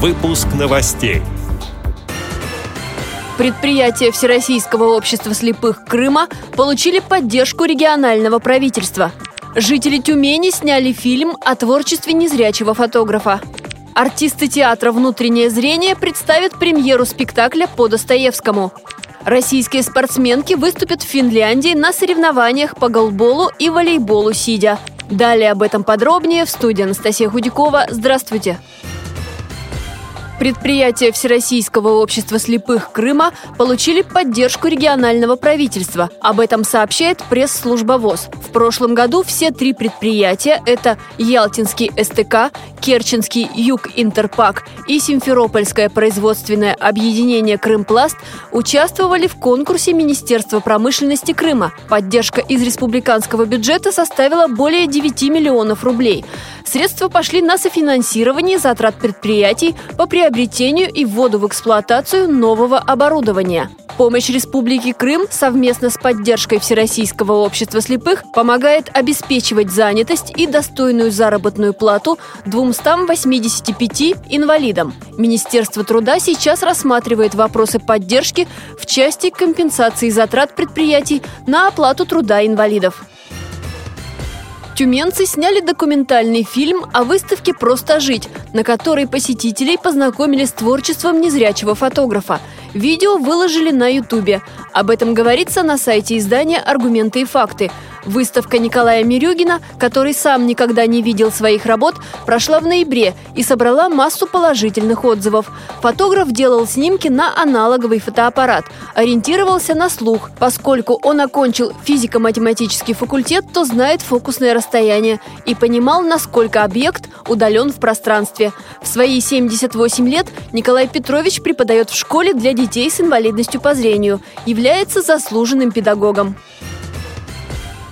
Выпуск новостей. Предприятия Всероссийского общества слепых Крыма получили поддержку регионального правительства. Жители Тюмени сняли фильм о творчестве незрячего фотографа. Артисты театра «Внутреннее зрение» представят премьеру спектакля по Достоевскому. Российские спортсменки выступят в Финляндии на соревнованиях по голболу и волейболу сидя. Далее об этом подробнее в студии Анастасия Худякова. Здравствуйте! Предприятия Всероссийского общества слепых Крыма получили поддержку регионального правительства. Об этом сообщает пресс-служба ВОЗ. В прошлом году все три предприятия – это Ялтинский СТК, Керченский Юг Интерпак и Симферопольское производственное объединение «Крымпласт» участвовали в конкурсе Министерства промышленности Крыма. Поддержка из республиканского бюджета составила более 9 миллионов рублей. Средства пошли на софинансирование затрат предприятий по приобретению и вводу в эксплуатацию нового оборудования. Помощь Республики Крым совместно с поддержкой Всероссийского общества слепых помогает обеспечивать занятость и достойную заработную плату 285 инвалидам. Министерство труда сейчас рассматривает вопросы поддержки в части компенсации затрат предприятий на оплату труда инвалидов. Тюменцы сняли документальный фильм о выставке «Просто жить», на которой посетителей познакомили с творчеством незрячего фотографа. Видео выложили на Ютубе. Об этом говорится на сайте издания «Аргументы и факты». Выставка Николая Мирюгина, который сам никогда не видел своих работ, прошла в ноябре и собрала массу положительных отзывов. Фотограф делал снимки на аналоговый фотоаппарат, ориентировался на слух. Поскольку он окончил физико-математический факультет, то знает фокусное расстояние и понимал, насколько объект удален в пространстве. В свои 78 лет Николай Петрович преподает в школе для детей с инвалидностью по зрению, является заслуженным педагогом.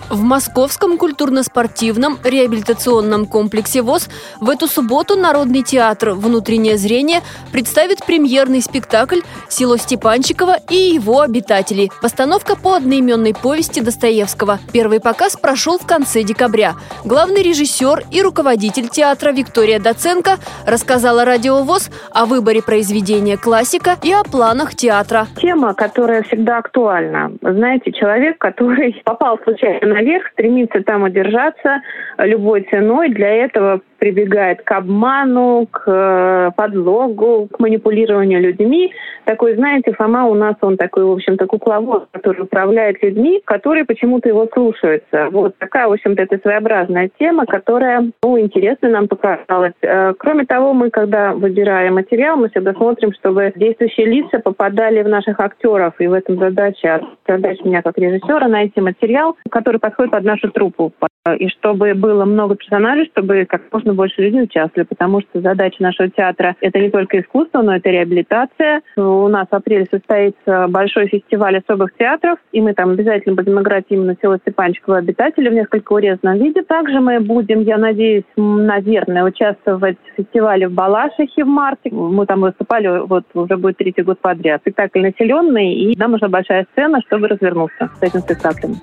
В Московском культурно-спортивном реабилитационном комплексе ВОЗ в эту субботу Народный театр «Внутреннее зрение» представит премьерный спектакль «Село Степанчиково и его обитатели». Постановка по одноименной повести Достоевского. Первый показ прошел в конце декабря. Главный режиссер и руководитель театра Виктория Доценко рассказала радио ВОЗ о выборе произведения классика и о планах театра. Тема, которая всегда актуальна. Знаете, человек, который попал случайно наверх, стремится там удержаться любой ценой. Для этого прибегает к обману, к э, подлогу, к манипулированию людьми. Такой, знаете, Фома у нас, он такой, в общем-то, кукловод, который управляет людьми, которые почему-то его слушаются. Вот такая, в общем-то, это своеобразная тема, которая, ну, интересно нам показалась. Э, кроме того, мы, когда выбираем материал, мы всегда смотрим, чтобы действующие лица попадали в наших актеров, и в этом задача, задача меня как режиссера найти материал, который подходит под нашу труппу, и чтобы было много персонажей, чтобы как можно больше людей участвовали, потому что задача нашего театра – это не только искусство, но это реабилитация. У нас в апреле состоится большой фестиваль особых театров, и мы там обязательно будем играть именно село Степанчиково обитатели в несколько урезанном виде. Также мы будем, я надеюсь, наверное, участвовать в фестивале в Балашихе в марте. Мы там выступали, вот уже будет третий год подряд. Спектакль населенный, и нам нужна большая сцена, чтобы развернуться с этим спектаклем.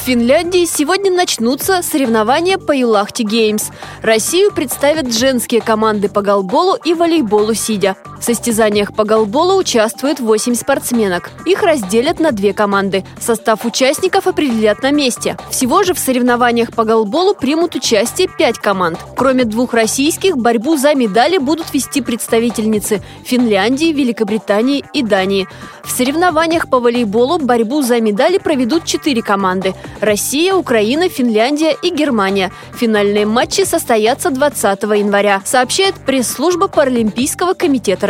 В Финляндии сегодня начнутся соревнования по Юлахти Геймс. Россию представят женские команды по голболу и волейболу сидя. В состязаниях по голболу участвуют 8 спортсменок. Их разделят на две команды. Состав участников определят на месте. Всего же в соревнованиях по голболу примут участие 5 команд. Кроме двух российских, борьбу за медали будут вести представительницы Финляндии, Великобритании и Дании. В соревнованиях по волейболу борьбу за медали проведут 4 команды. Россия, Украина, Финляндия и Германия. Финальные матчи состоятся 20 января, сообщает пресс-служба Паралимпийского комитета